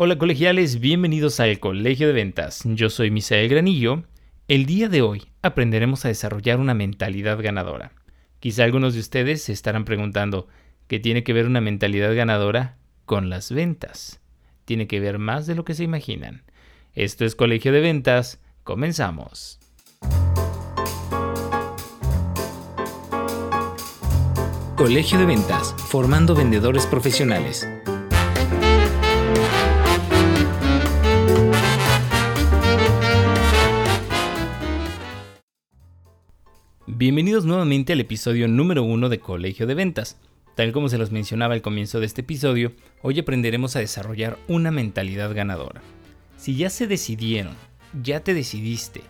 Hola colegiales, bienvenidos al Colegio de Ventas. Yo soy Misael Granillo. El día de hoy aprenderemos a desarrollar una mentalidad ganadora. Quizá algunos de ustedes se estarán preguntando, ¿qué tiene que ver una mentalidad ganadora con las ventas? Tiene que ver más de lo que se imaginan. Esto es Colegio de Ventas. Comenzamos. Colegio de Ventas, formando vendedores profesionales. Bienvenidos nuevamente al episodio número uno de Colegio de Ventas. Tal como se los mencionaba al comienzo de este episodio, hoy aprenderemos a desarrollar una mentalidad ganadora. Si ya se decidieron, ya te decidiste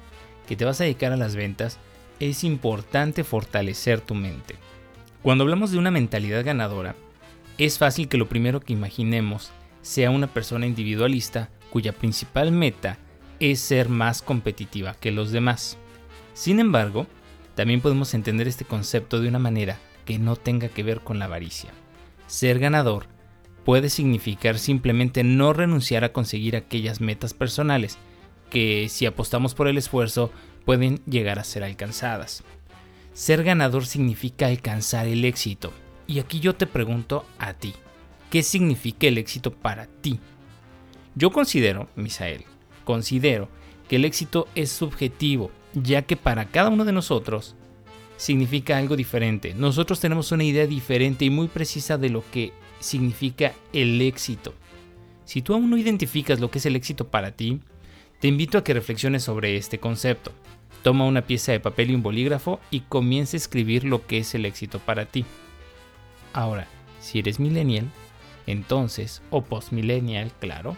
que te vas a dedicar a las ventas, es importante fortalecer tu mente. Cuando hablamos de una mentalidad ganadora, es fácil que lo primero que imaginemos sea una persona individualista cuya principal meta es ser más competitiva que los demás. Sin embargo, también podemos entender este concepto de una manera que no tenga que ver con la avaricia. Ser ganador puede significar simplemente no renunciar a conseguir aquellas metas personales que si apostamos por el esfuerzo pueden llegar a ser alcanzadas. Ser ganador significa alcanzar el éxito. Y aquí yo te pregunto a ti, ¿qué significa el éxito para ti? Yo considero, Misael, considero que el éxito es subjetivo ya que para cada uno de nosotros significa algo diferente. Nosotros tenemos una idea diferente y muy precisa de lo que significa el éxito. Si tú aún no identificas lo que es el éxito para ti, te invito a que reflexiones sobre este concepto. Toma una pieza de papel y un bolígrafo y comienza a escribir lo que es el éxito para ti. Ahora, si eres millennial, entonces, o postmillennial, claro,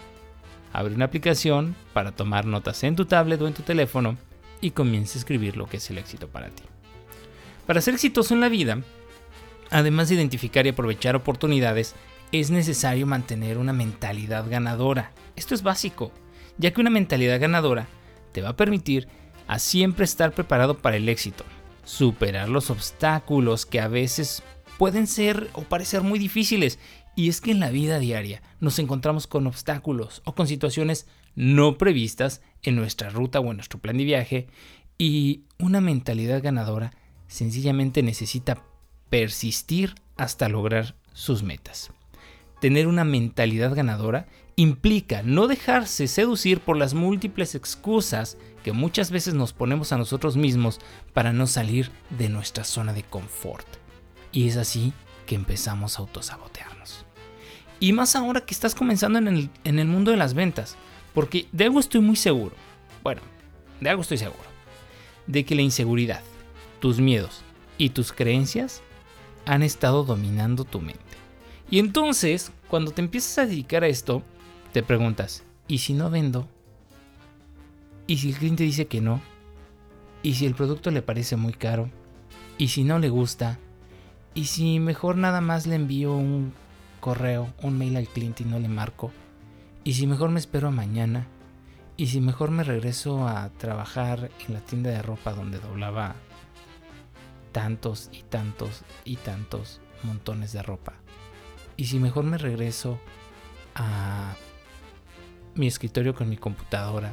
abre una aplicación para tomar notas en tu tablet o en tu teléfono y comienza a escribir lo que es el éxito para ti. Para ser exitoso en la vida, además de identificar y aprovechar oportunidades, es necesario mantener una mentalidad ganadora. Esto es básico, ya que una mentalidad ganadora te va a permitir a siempre estar preparado para el éxito, superar los obstáculos que a veces pueden ser o parecer muy difíciles. Y es que en la vida diaria nos encontramos con obstáculos o con situaciones no previstas en nuestra ruta o en nuestro plan de viaje y una mentalidad ganadora sencillamente necesita persistir hasta lograr sus metas. Tener una mentalidad ganadora implica no dejarse seducir por las múltiples excusas que muchas veces nos ponemos a nosotros mismos para no salir de nuestra zona de confort. Y es así que empezamos a autosabotearnos. Y más ahora que estás comenzando en el, en el mundo de las ventas. Porque de algo estoy muy seguro. Bueno, de algo estoy seguro. De que la inseguridad, tus miedos y tus creencias han estado dominando tu mente. Y entonces, cuando te empiezas a dedicar a esto, te preguntas, ¿y si no vendo? ¿Y si el cliente dice que no? ¿Y si el producto le parece muy caro? ¿Y si no le gusta? ¿Y si mejor nada más le envío un correo, un mail al cliente y no le marco? ¿Y si mejor me espero a mañana? ¿Y si mejor me regreso a trabajar en la tienda de ropa donde doblaba tantos y tantos y tantos montones de ropa? ¿Y si mejor me regreso a mi escritorio con mi computadora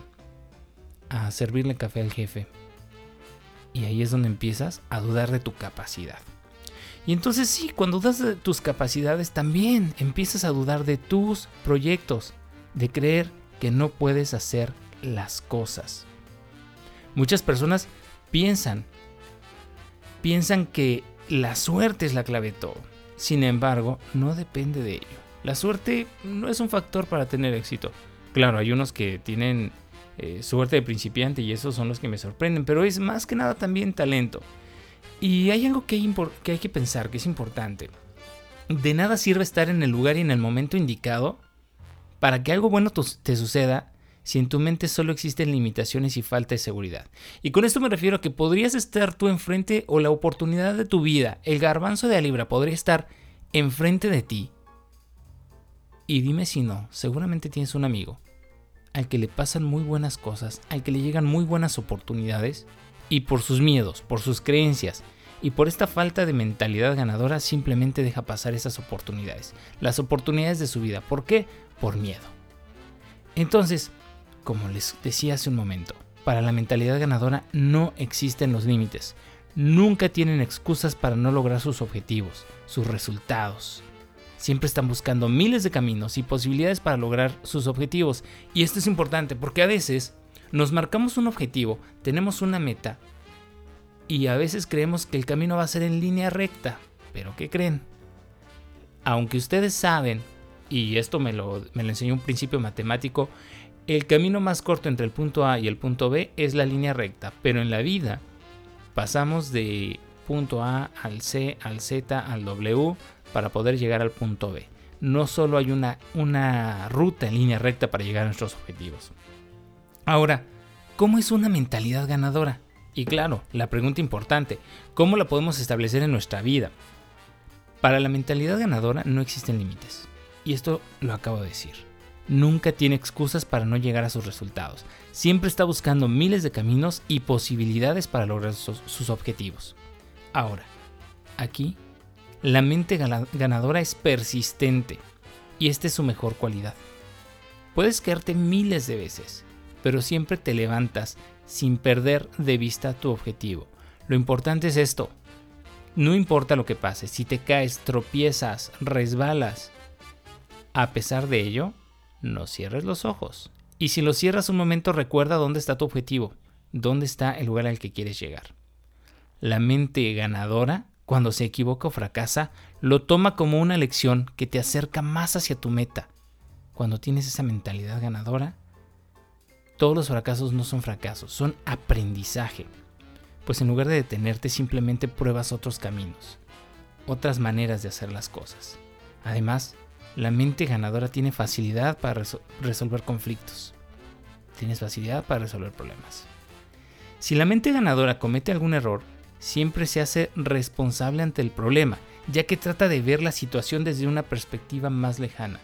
a servirle café al jefe? Y ahí es donde empiezas a dudar de tu capacidad. Y entonces sí, cuando dudas de tus capacidades también empiezas a dudar de tus proyectos, de creer que no puedes hacer las cosas. Muchas personas piensan, piensan que la suerte es la clave de todo. Sin embargo, no depende de ello. La suerte no es un factor para tener éxito. Claro, hay unos que tienen eh, suerte de principiante y esos son los que me sorprenden, pero es más que nada también talento. Y hay algo que que hay que pensar, que es importante. De nada sirve estar en el lugar y en el momento indicado para que algo bueno te suceda si en tu mente solo existen limitaciones y falta de seguridad. Y con esto me refiero a que podrías estar tú enfrente o la oportunidad de tu vida, el garbanzo de a libra podría estar enfrente de ti. Y dime si no, seguramente tienes un amigo al que le pasan muy buenas cosas, al que le llegan muy buenas oportunidades y por sus miedos, por sus creencias, y por esta falta de mentalidad ganadora simplemente deja pasar esas oportunidades, las oportunidades de su vida. ¿Por qué? Por miedo. Entonces, como les decía hace un momento, para la mentalidad ganadora no existen los límites. Nunca tienen excusas para no lograr sus objetivos, sus resultados. Siempre están buscando miles de caminos y posibilidades para lograr sus objetivos. Y esto es importante porque a veces nos marcamos un objetivo, tenemos una meta y a veces creemos que el camino va a ser en línea recta. Pero ¿qué creen? Aunque ustedes saben, y esto me lo, me lo enseñó un principio matemático, el camino más corto entre el punto A y el punto B es la línea recta, pero en la vida pasamos de punto A al C, al Z, al W para poder llegar al punto B. No solo hay una, una ruta en línea recta para llegar a nuestros objetivos. Ahora, ¿cómo es una mentalidad ganadora? Y claro, la pregunta importante, ¿cómo la podemos establecer en nuestra vida? Para la mentalidad ganadora no existen límites. Y esto lo acabo de decir nunca tiene excusas para no llegar a sus resultados. Siempre está buscando miles de caminos y posibilidades para lograr sus, objetivos. Ahora, aquí, la mente ganadora es persistente y esta es su mejor cualidad. Puedes caerte miles de veces, pero siempre te levantas sin perder de vista tu objetivo. Lo importante es esto. No importa lo que pase, si te caes, tropiezas, resbalas, a pesar de ello, no cierres los ojos. Y si los cierras un momento, recuerda dónde está tu objetivo, dónde está el lugar al que quieres llegar. La mente ganadora, cuando se equivoca o fracasa, lo toma como una lección que te acerca más hacia tu meta. Cuando tienes esa mentalidad ganadora, todos los fracasos no son fracasos, son aprendizaje. Pues en lugar de detenerte simplemente pruebas otros caminos, otras maneras de hacer las cosas. Además, la mente ganadora tiene facilidad para resolver conflictos. Tienes facilidad para resolver problemas. Si la mente ganadora comete algún error, siempre se hace responsable ante el problema, ya que trata de ver la situación desde una perspectiva más lejana.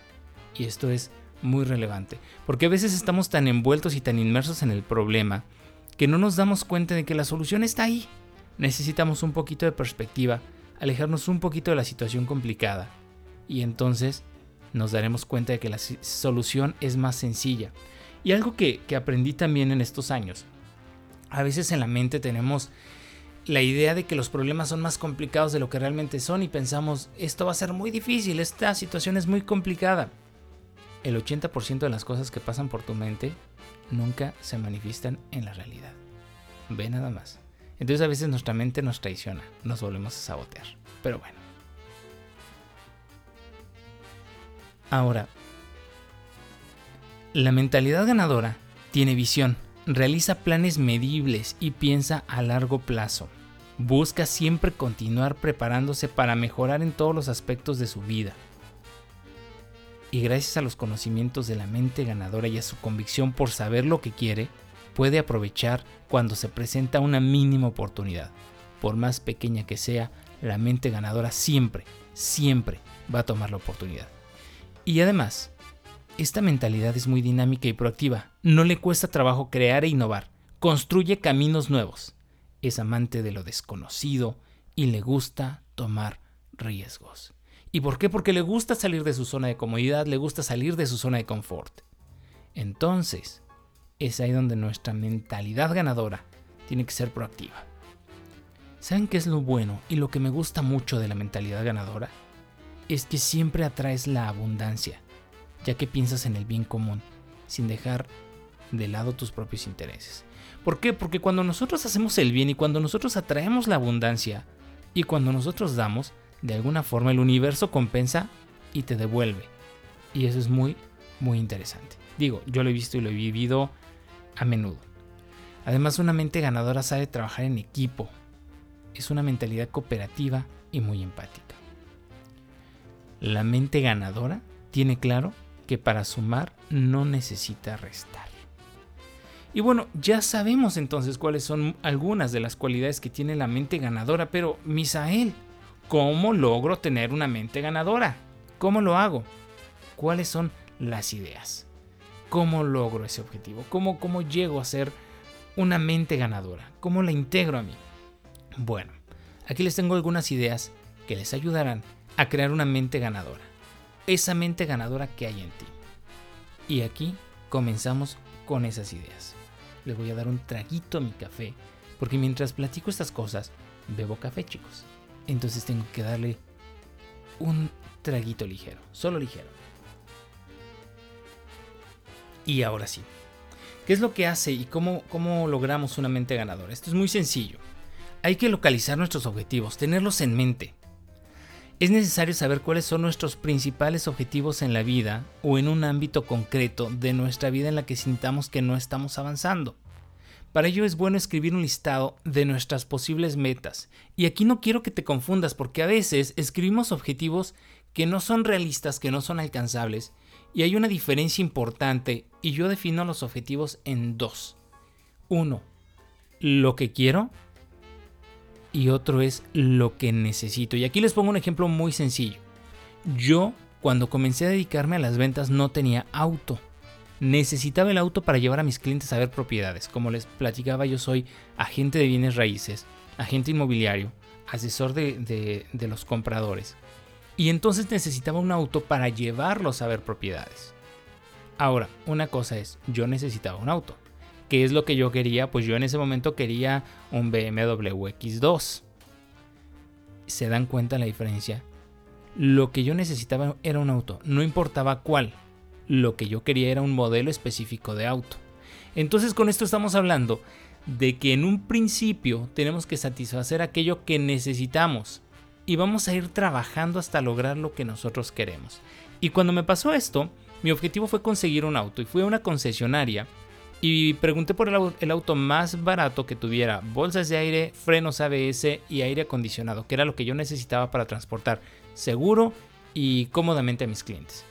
Y esto es muy relevante, porque a veces estamos tan envueltos y tan inmersos en el problema que no nos damos cuenta de que la solución está ahí. Necesitamos un poquito de perspectiva, alejarnos un poquito de la situación complicada y entonces nos daremos cuenta de que la solución es más sencilla. Y algo que, aprendí también en estos años, a veces en la mente tenemos la idea de que los problemas son más complicados de lo que realmente son y pensamos, esto va a ser muy difícil, esta situación es muy complicada. El 80% de las cosas que pasan por tu mente nunca se manifiestan en la realidad. Ve nada más. Entonces a veces nuestra mente nos traiciona, nos volvemos a sabotear. Pero bueno. Ahora, la mentalidad ganadora tiene visión, realiza planes medibles y piensa a largo plazo. Busca siempre continuar preparándose para mejorar en todos los aspectos de su vida. Y gracias a los conocimientos de la mente ganadora y a su convicción por saber lo que quiere, puede aprovechar cuando se presenta una mínima oportunidad. Por más pequeña que sea, la mente ganadora siempre, siempre va a tomar la oportunidad. Y además, esta mentalidad es muy dinámica y proactiva. No le cuesta trabajo crear e innovar. Construye caminos nuevos. Es amante de lo desconocido y le gusta tomar riesgos. ¿Y por qué? Porque le gusta salir de su zona de comodidad, le gusta salir de su zona de confort. Entonces, es ahí donde nuestra mentalidad ganadora tiene que ser proactiva. ¿Saben qué es lo bueno y lo que me gusta mucho de la mentalidad ganadora? Es que siempre atraes la abundancia, ya que piensas en el bien común, sin dejar de lado tus propios intereses. ¿Por qué? Porque cuando nosotros hacemos el bien y cuando nosotros atraemos la abundancia y cuando nosotros damos, de alguna forma el universo compensa y te devuelve. Y eso es muy, muy interesante. Digo, yo lo he visto y lo he vivido a menudo. Además, una mente ganadora sabe trabajar en equipo. Es una mentalidad cooperativa y muy empática. La mente ganadora tiene claro que para sumar no necesita restar. Y bueno, ya sabemos entonces cuáles son algunas de las cualidades que tiene la mente ganadora, pero Misael, ¿cómo logro tener una mente ganadora? ¿Cómo lo hago? ¿Cuáles son las ideas? ¿Cómo logro ese objetivo? ¿Cómo, cómo llego a ser una mente ganadora? ¿Cómo la integro a mí? Bueno, aquí les tengo algunas ideas que les ayudarán a crear una mente ganadora. Esa mente ganadora que hay en ti. Y aquí comenzamos con esas ideas. Le voy a dar un traguito a mi café, porque mientras platico estas cosas, bebo café, chicos. Entonces tengo que darle un traguito ligero, solo ligero. Y ahora sí. ¿Qué es lo que hace y cómo, cómo logramos una mente ganadora? Esto es muy sencillo. Hay que localizar nuestros objetivos, tenerlos en mente. Es necesario saber cuáles son nuestros principales objetivos en la vida o en un ámbito concreto de nuestra vida en la que sintamos que no estamos avanzando. Para ello es bueno escribir un listado de nuestras posibles metas. Y aquí no quiero que te confundas porque a veces escribimos objetivos que no son realistas, que no son alcanzables. Y hay una diferencia importante y yo defino los objetivos en dos. Uno, lo que quiero y otro es lo que necesito. Y aquí les pongo un ejemplo muy sencillo. Yo, cuando comencé a dedicarme a las ventas, no tenía auto necesitaba el auto para llevar a mis clientes a ver propiedades. Como les platicaba, yo soy agente de bienes raíces, agente inmobiliario, asesor de, los compradores. Y entonces necesitaba un auto para llevarlos a ver propiedades. Ahora, una cosa es, yo necesitaba un auto. ¿Qué es lo que yo quería? Pues yo en ese momento quería un BMW X2. ¿Se dan cuenta la diferencia? Lo que yo necesitaba era un auto, no importaba cuál lo que yo quería era un modelo específico de auto. Entonces con esto estamos hablando de que en un principio tenemos que satisfacer aquello que necesitamos y vamos a ir trabajando hasta lograr lo que nosotros queremos. Y cuando me pasó esto, mi objetivo fue conseguir un auto y fui a una concesionaria y pregunté por el, auto más barato que tuviera bolsas de aire, frenos ABS y aire acondicionado, que era lo que yo necesitaba para transportar seguro y cómodamente a mis clientes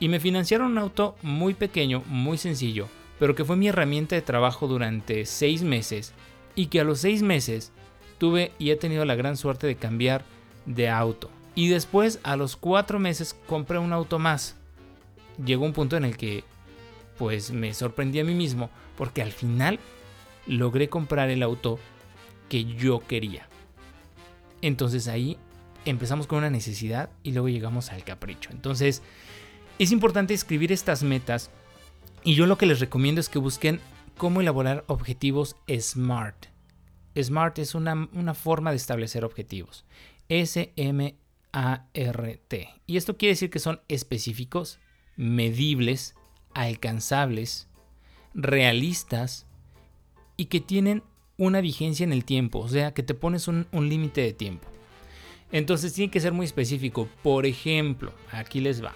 y me financiaron un auto muy pequeño, muy sencillo, pero que fue mi herramienta de trabajo durante seis meses y que a los seis meses tuve y he tenido la gran suerte de cambiar de auto. Y después a los cuatro meses compré un auto más. Llegó un punto en el que pues me sorprendí a mí mismo porque al final logré comprar el auto que yo quería. Entonces ahí empezamos con una necesidad y luego llegamos al capricho. Entonces es importante escribir estas metas y yo lo que les recomiendo es que busquen cómo elaborar objetivos SMART. SMART es una, forma de establecer objetivos. S-M-A-R-T. Y esto quiere decir que son específicos, medibles, alcanzables, realistas y que tienen una vigencia en el tiempo, o sea, que te pones un, límite de tiempo. Entonces tiene que ser muy específico. Por ejemplo, aquí les va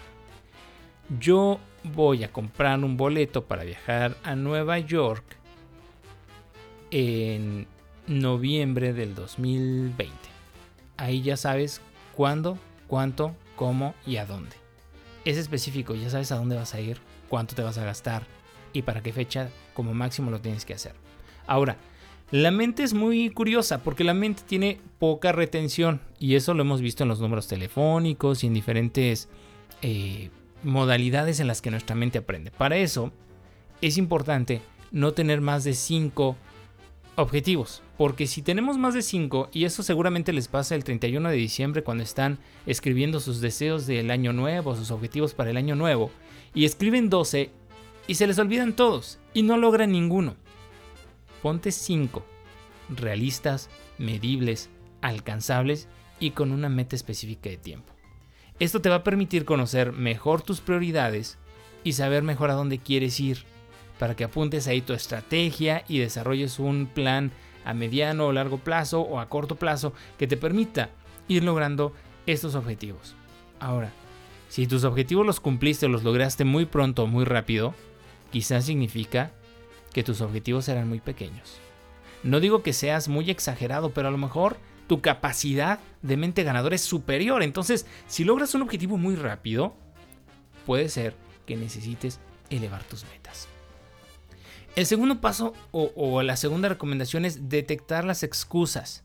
yo voy a comprar un boleto para viajar a Nueva York en noviembre del 2020. Ahí ya sabes cuándo, cuánto, cómo y a dónde. Es específico, ya sabes a dónde vas a ir, cuánto te vas a gastar y para qué fecha como máximo lo tienes que hacer. Ahora, la mente es muy curiosa porque la mente tiene poca retención y eso lo hemos visto en los números telefónicos y en diferentes eh, modalidades en las que nuestra mente aprende. Para eso es importante no tener más de 5 objetivos, porque si tenemos más de 5, y eso seguramente les pasa el 31 de diciembre cuando están escribiendo sus deseos del año nuevo, sus objetivos para el año nuevo, y escriben 12 y se les olvidan todos y no logran ninguno. Ponte 5 realistas, medibles, alcanzables y con una meta específica de tiempo. Esto te va a permitir conocer mejor tus prioridades y saber mejor a dónde quieres ir, para que apuntes ahí tu estrategia y desarrolles un plan a mediano o largo plazo o a corto plazo que te permita ir logrando estos objetivos. Ahora, si tus objetivos los cumpliste o los lograste muy pronto o muy rápido, quizás significa que tus objetivos serán muy pequeños. No digo que seas muy exagerado, pero a lo mejor tu capacidad de mente ganadora es superior. Entonces, si logras un objetivo muy rápido, puede ser que necesites elevar tus metas. El segundo paso o, la segunda recomendación es detectar las excusas.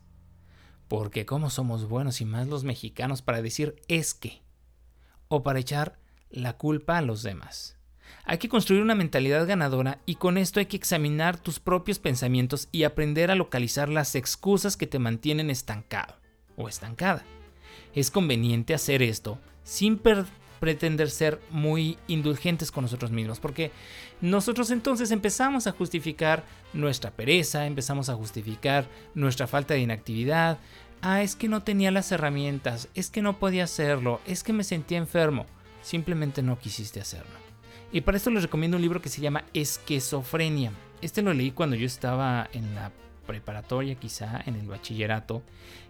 Porque como somos buenos y más los mexicanos para decir es que o para echar la culpa a los demás. Hay que construir una mentalidad ganadora y con esto hay que examinar tus propios pensamientos y aprender a localizar las excusas que te mantienen estancado o estancada. Es conveniente hacer esto sin, pretender ser muy indulgentes con nosotros mismos, porque nosotros entonces empezamos a justificar nuestra pereza, empezamos a justificar nuestra falta de inactividad, ah, es que no tenía las herramientas, es que no podía hacerlo, es que me sentía enfermo, simplemente no quisiste hacerlo. Y para esto les recomiendo un libro que se llama Esquizofrenia. Este lo leí cuando yo estaba en la preparatoria, quizá en el bachillerato,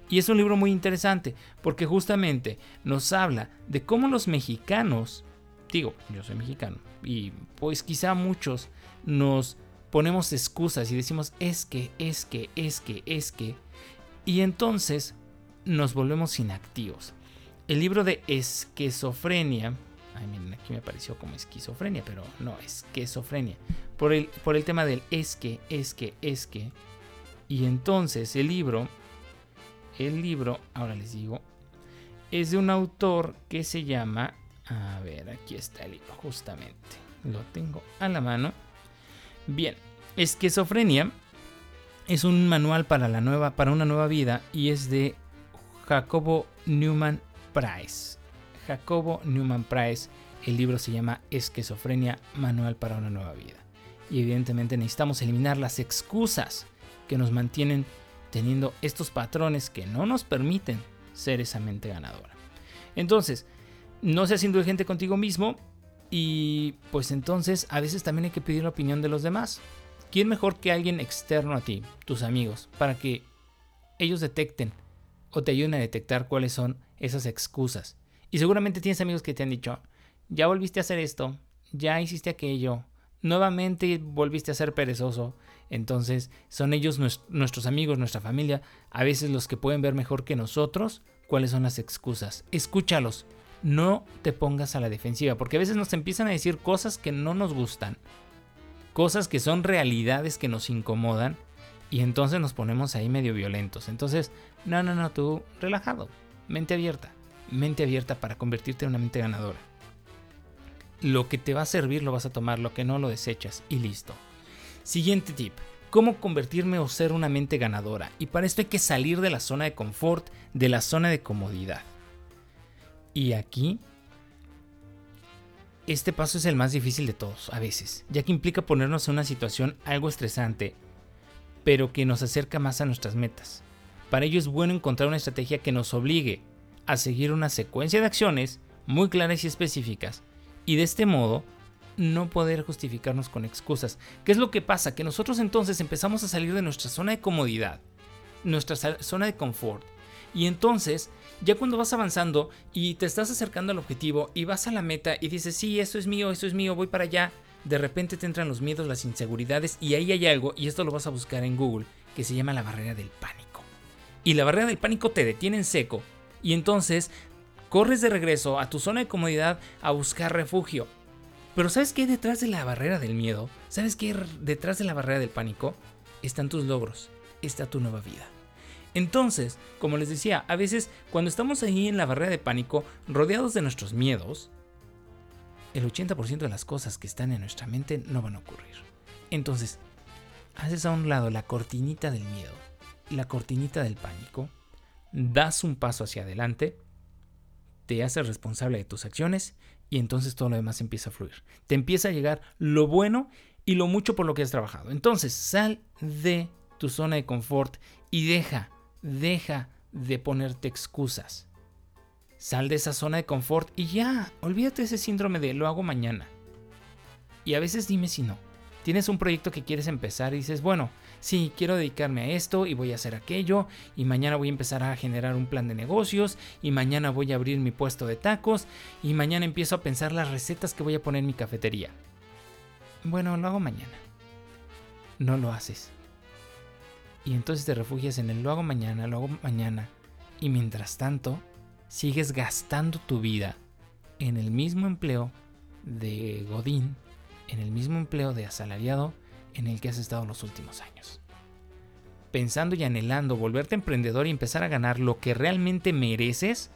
y es un libro muy interesante porque justamente nos habla de cómo los mexicanos, digo, yo soy mexicano, y pues quizá muchos nos ponemos excusas y decimos es que, es que, es que, es que, y entonces nos volvemos inactivos. El libro de esquizofrenia, ay, miren, aquí me apareció como esquizofrenia, pero no, esquizofrenia, por el, por el tema del es que, es que, es que, y entonces el libro el libro, ahora les digo, es de un autor que se llama, a ver, aquí está el libro, justamente, lo tengo a la mano. Bien, Esquizofrenia es un manual para, la nueva, para una nueva vida y es de Jacobo Newman Price. Jacobo Newman Price, el libro se llama Esquizofrenia, Manual para una nueva vida. Y evidentemente necesitamos eliminar las excusas que nos mantienen teniendo estos patrones que no nos permiten ser esa mente ganadora. Entonces, no seas indulgente contigo mismo y pues entonces a veces también hay que pedir la opinión de los demás. ¿Quién mejor que alguien externo a ti, tus amigos, para que ellos detecten o te ayuden a detectar cuáles son esas excusas? Y seguramente tienes amigos que te han dicho, ya volviste a hacer esto, ya hiciste aquello, nuevamente volviste a ser perezoso, entonces son ellos nuestros amigos, nuestra familia, a veces los que pueden ver mejor que nosotros cuáles son las excusas. Escúchalos, no te pongas a la defensiva, porque a veces nos empiezan a decir cosas que no nos gustan, cosas que son realidades que nos incomodan y entonces nos ponemos ahí medio violentos. Entonces, no, no, no, tú relajado, mente abierta, mente abierta para convertirte en una mente ganadora. Lo que te va a servir lo vas a tomar, lo que no lo desechas y listo. Siguiente tip. ¿Cómo convertirme o ser una mente ganadora? Y para esto hay que salir de la zona de confort, de la zona de comodidad. Y aquí, este paso es el más difícil de todos, a veces, ya que implica ponernos en una situación algo estresante, pero que nos acerca más a nuestras metas. Para ello es bueno encontrar una estrategia que nos obligue a seguir una secuencia de acciones muy claras y específicas, y de este modo no poder justificarnos con excusas. ¿Qué es lo que pasa? Que nosotros entonces empezamos a salir de nuestra zona de comodidad, nuestra zona de confort. Y entonces, ya cuando vas avanzando y te estás acercando al objetivo y vas a la meta y dices, sí, eso es mío, eso es mío, voy para allá, de repente te entran los miedos, las inseguridades y ahí hay algo, y esto lo vas a buscar en Google, que se llama la barrera del pánico. Y la barrera del pánico te detiene en seco y entonces corres de regreso a tu zona de comodidad a buscar refugio. Pero ¿sabes qué hay detrás de la barrera del miedo? ¿Sabes qué hay detrás de la barrera del pánico? Están tus logros, está tu nueva vida. Entonces, como les decía, a veces cuando estamos ahí en la barrera de pánico, rodeados de nuestros miedos, el 80% de las cosas que están en nuestra mente no van a ocurrir. Entonces, haces a un lado la cortinita del miedo, la cortinita del pánico, das un paso hacia adelante, te haces responsable de tus acciones y entonces todo lo demás empieza a fluir. Te empieza a llegar lo bueno y lo mucho por lo que has trabajado. Entonces sal de tu zona de confort y deja, deja de ponerte excusas. Sal de esa zona de confort y ya, olvídate de ese síndrome de lo hago mañana. Y a veces dime si no. Tienes un proyecto que quieres empezar y dices, bueno, sí, quiero dedicarme a esto y voy a hacer aquello y mañana voy a empezar a generar un plan de negocios y mañana voy a abrir mi puesto de tacos y mañana empiezo a pensar las recetas que voy a poner en mi cafetería. Bueno, lo hago mañana. No lo haces. Y entonces te refugias en el lo hago mañana, lo hago mañana. Y mientras tanto, sigues gastando tu vida en el mismo empleo de Godín, en el mismo empleo de asalariado en el que has estado los últimos años. Pensando y anhelando volverte emprendedor y empezar a ganar lo que realmente mereces,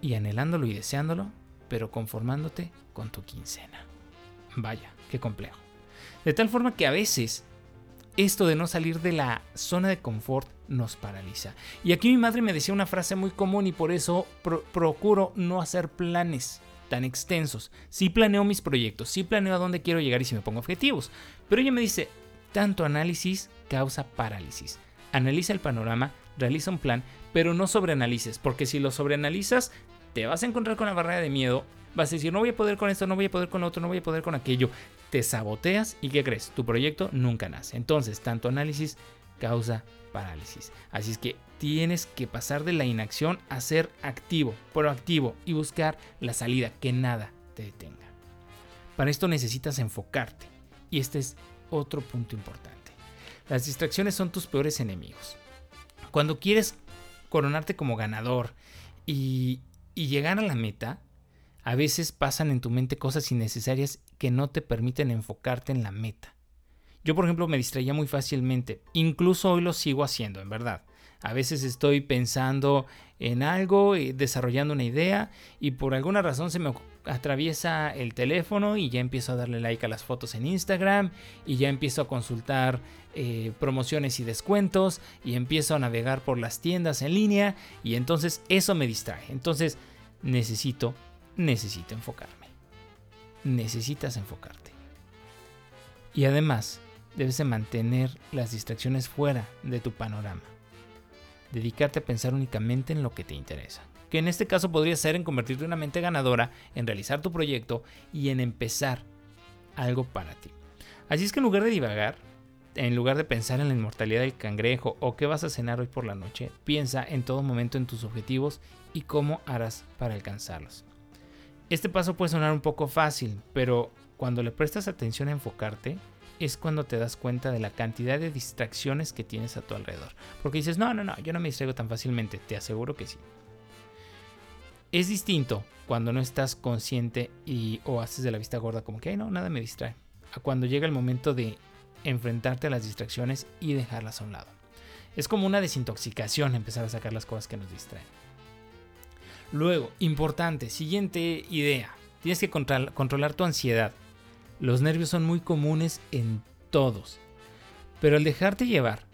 y anhelándolo y deseándolo, pero conformándote con tu quincena. Vaya, qué complejo. De tal forma que a veces, esto de no salir de la zona de confort nos paraliza. Y aquí mi madre me decía una frase muy común y por eso procuro no hacer planes tan extensos. Sí planeo mis proyectos, sí planeo a dónde quiero llegar y si me pongo objetivos. Pero ella me dice, tanto análisis causa parálisis. Analiza el panorama, realiza un plan, pero no sobreanalices, porque si lo sobreanalizas, te vas a encontrar con la barrera de miedo, vas a decir, no voy a poder con esto, no voy a poder con otro, no voy a poder con aquello. Te saboteas y ¿qué crees? Tu proyecto nunca nace. Entonces, tanto análisis causa parálisis. Así es que tienes que pasar de la inacción a ser activo, proactivo y buscar la salida, que nada te detenga. Para esto necesitas enfocarte. Y este es otro punto importante. Las distracciones son tus peores enemigos. Cuando quieres coronarte como ganador y llegar a la meta, a veces pasan en tu mente cosas innecesarias que no te permiten enfocarte en la meta. Yo, por ejemplo, me distraía muy fácilmente. Incluso hoy lo sigo haciendo, en verdad. A veces estoy pensando en algo, eh, desarrollando una idea y por alguna razón se me atraviesa el teléfono y ya empiezo a darle like a las fotos en Instagram y ya empiezo a consultar eh, promociones y descuentos y empiezo a navegar por las tiendas en línea y entonces eso me distrae. Entonces necesito, necesito enfocarme. Necesitas enfocarte. Y además, debes de mantener las distracciones fuera de tu panorama. Dedicarte a pensar únicamente en lo que te interesa. Que en este caso podría ser en convertirte en una mente ganadora, en realizar tu proyecto y en empezar algo para ti. Así es que en lugar de divagar, en lugar de pensar en la inmortalidad del cangrejo o qué vas a cenar hoy por la noche, piensa en todo momento en tus objetivos y cómo harás para alcanzarlos. Este paso puede sonar un poco fácil, pero cuando le prestas atención a enfocarte, es cuando te das cuenta de la cantidad de distracciones que tienes a tu alrededor. Porque dices, no, no, no, yo no me distraigo tan fácilmente, te aseguro que sí. Es distinto cuando no estás consciente y o haces de la vista gorda como que, ay, no, nada me distrae. A cuando llega el momento de enfrentarte a las distracciones y dejarlas a un lado. Es como una desintoxicación empezar a sacar las cosas que nos distraen. Luego, importante, siguiente idea. Tienes que controlar tu ansiedad. Los nervios son muy comunes en todos, pero el dejarte llevar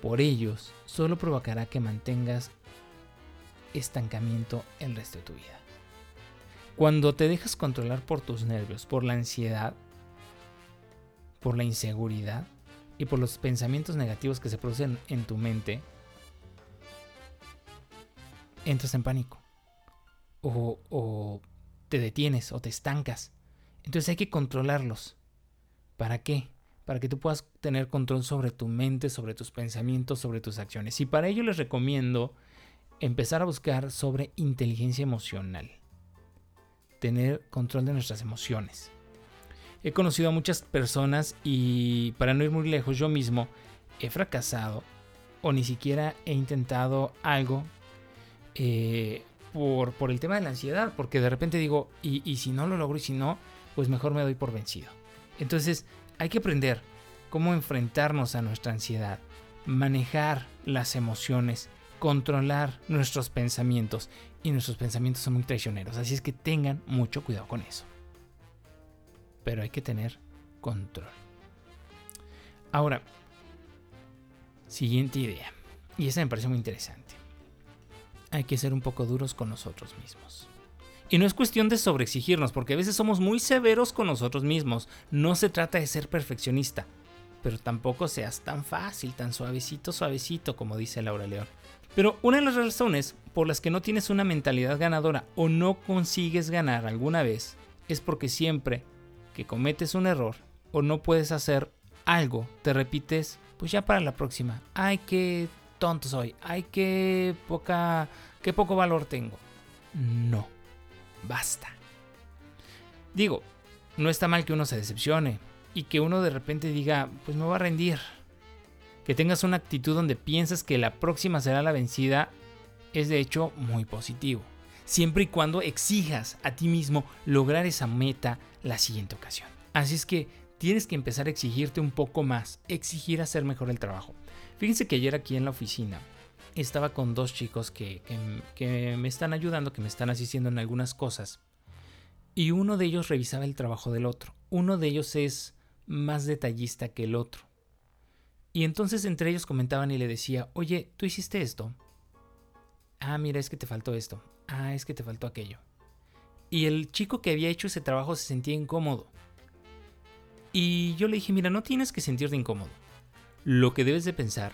por ellos solo provocará que mantengas estancamiento el resto de tu vida. Cuando te dejas controlar por tus nervios, por la ansiedad, por la inseguridad y por los pensamientos negativos que se producen en tu mente, entras en pánico. O, te detienes o te estancas entonces hay que controlarlos. ¿Para qué? Para que tú puedas tener control sobre tu mente, sobre tus pensamientos, sobre tus acciones. Y para ello les recomiendo empezar a buscar sobre inteligencia emocional. Tener control de nuestras emociones. He conocido a muchas personas y para no ir muy lejos yo mismo he fracasado o ni siquiera he intentado algo eh, por, el tema de la ansiedad. Porque de repente digo, y, y si no lo logro y si no, pues mejor me doy por vencido. Entonces hay que aprender cómo enfrentarnos a nuestra ansiedad, manejar las emociones, controlar nuestros pensamientos. Y nuestros pensamientos son muy traicioneros, así es que tengan mucho cuidado con eso. Pero hay que tener control. Ahora, siguiente idea. Y esa me parece muy interesante. Hay que ser un poco duros con nosotros mismos. Y no es cuestión de sobreexigirnos, porque a veces somos muy severos con nosotros mismos. No se trata de ser perfeccionista, pero tampoco seas tan fácil, tan suavecito, suavecito, como dice Laura León. Pero una de las razones por las que no tienes una mentalidad ganadora o no consigues ganar alguna vez es porque siempre que cometes un error o no puedes hacer algo, te repites, pues ya para la próxima. Ay, qué tonto soy. Ay, qué poca, qué poco valor tengo. No basta. Digo, no está mal que uno se decepcione y que uno de repente diga, pues me voy a rendir. Que tengas una actitud donde piensas que la próxima será la vencida es de hecho muy positivo. Siempre y cuando exijas a ti mismo lograr esa meta la siguiente ocasión. Así es que tienes que empezar a exigirte un poco más, exigir hacer mejor el trabajo. Fíjense que ayer aquí en la oficina estaba con dos chicos que, me están ayudando, que me están asistiendo en algunas cosas. Y uno de ellos revisaba el trabajo del otro. Uno de ellos es más detallista que el otro. Y entonces entre ellos comentaban y le decía, oye, ¿tú hiciste esto? Ah, mira, es que te faltó esto. Ah, es que te faltó aquello. Y el chico que había hecho ese trabajo se sentía incómodo. Y yo le dije, mira, no tienes que sentirte incómodo. Lo que debes de pensar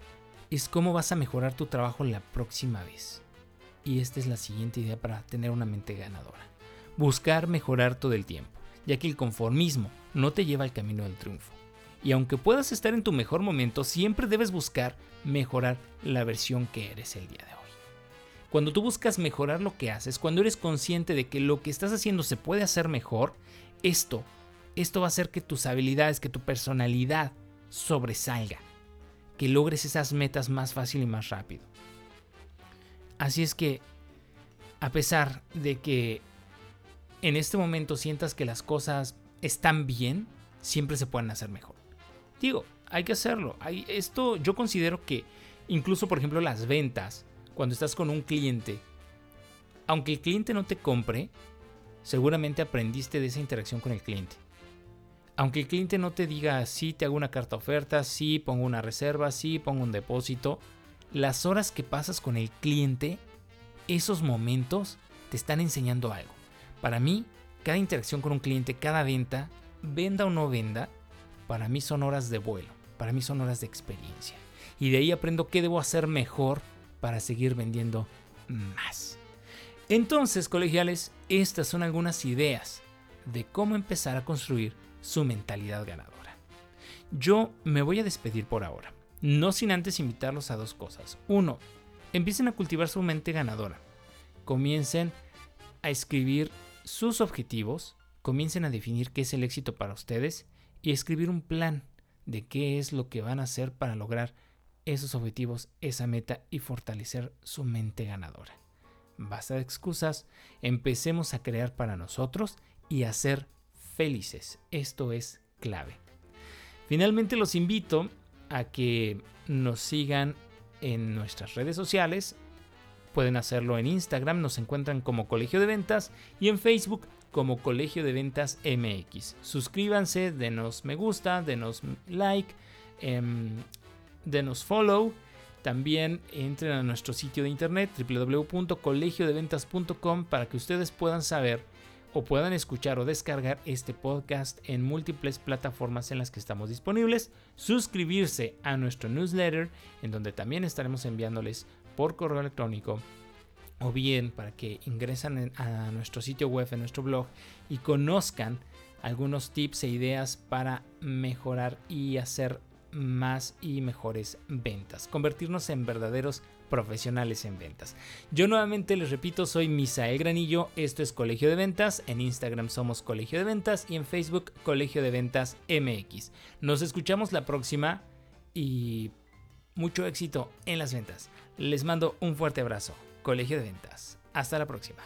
es cómo vas a mejorar tu trabajo la próxima vez. Y esta es la siguiente idea para tener una mente ganadora. Buscar mejorar todo el tiempo, ya que el conformismo no te lleva al camino del triunfo. Y aunque puedas estar en tu mejor momento, siempre debes buscar mejorar la versión que eres el día de hoy. Cuando tú buscas mejorar lo que haces, cuando eres consciente de que lo que estás haciendo se puede hacer mejor, esto, esto va a hacer que tus habilidades, que tu personalidad sobresalga, que logres esas metas más fácil y más rápido. Así es que, a pesar de que en este momento sientas que las cosas están bien, siempre se pueden hacer mejor. Digo, hay que hacerlo. Esto yo considero que incluso, por ejemplo, las ventas, cuando estás con un cliente, aunque el cliente no te compre, seguramente aprendiste de esa interacción con el cliente. Aunque el cliente no te diga sí te hago una carta oferta, sí pongo una reserva, sí pongo un depósito, las horas que pasas con el cliente, esos momentos te están enseñando algo. Para mí, cada interacción con un cliente, cada venta, venda o no venda, para mí son horas de vuelo, para mí son horas de experiencia. Y de ahí aprendo qué debo hacer mejor para seguir vendiendo más. Entonces, colegiales, estas son algunas ideas de cómo empezar a construir su mentalidad ganadora. Yo me voy a despedir por ahora, no sin antes invitarlos a dos cosas. Uno, empiecen a cultivar su mente ganadora. Comiencen a escribir sus objetivos, comiencen a definir qué es el éxito para ustedes y escribir un plan de qué es lo que van a hacer para lograr esos objetivos, esa meta y fortalecer su mente ganadora. Basta de excusas, empecemos a crear para nosotros y a ser felices. Esto es clave. Finalmente los invito a que nos sigan en nuestras redes sociales. Pueden hacerlo en Instagram, nos encuentran como Colegio de Ventas y en Facebook como Colegio de Ventas MX. Suscríbanse, denos me gusta, denos like. Em, denos follow. También entren a nuestro sitio de internet www.colegiodeventas.com para que ustedes puedan saber o puedan escuchar o descargar este podcast en múltiples plataformas en las que estamos disponibles. Suscribirse a nuestro newsletter en donde también estaremos enviándoles por correo electrónico o bien para que ingresen a nuestro sitio web, en nuestro blog y conozcan algunos tips e ideas para mejorar y hacer más y mejores ventas, convertirnos en verdaderos profesionales en ventas. Yo nuevamente les repito, soy Misael Granillo, esto es Colegio de Ventas, en Instagram somos Colegio de Ventas y en Facebook Colegio de Ventas MX. Nos escuchamos la próxima y mucho éxito en las ventas. Les mando un fuerte abrazo, Colegio de Ventas. Hasta la próxima.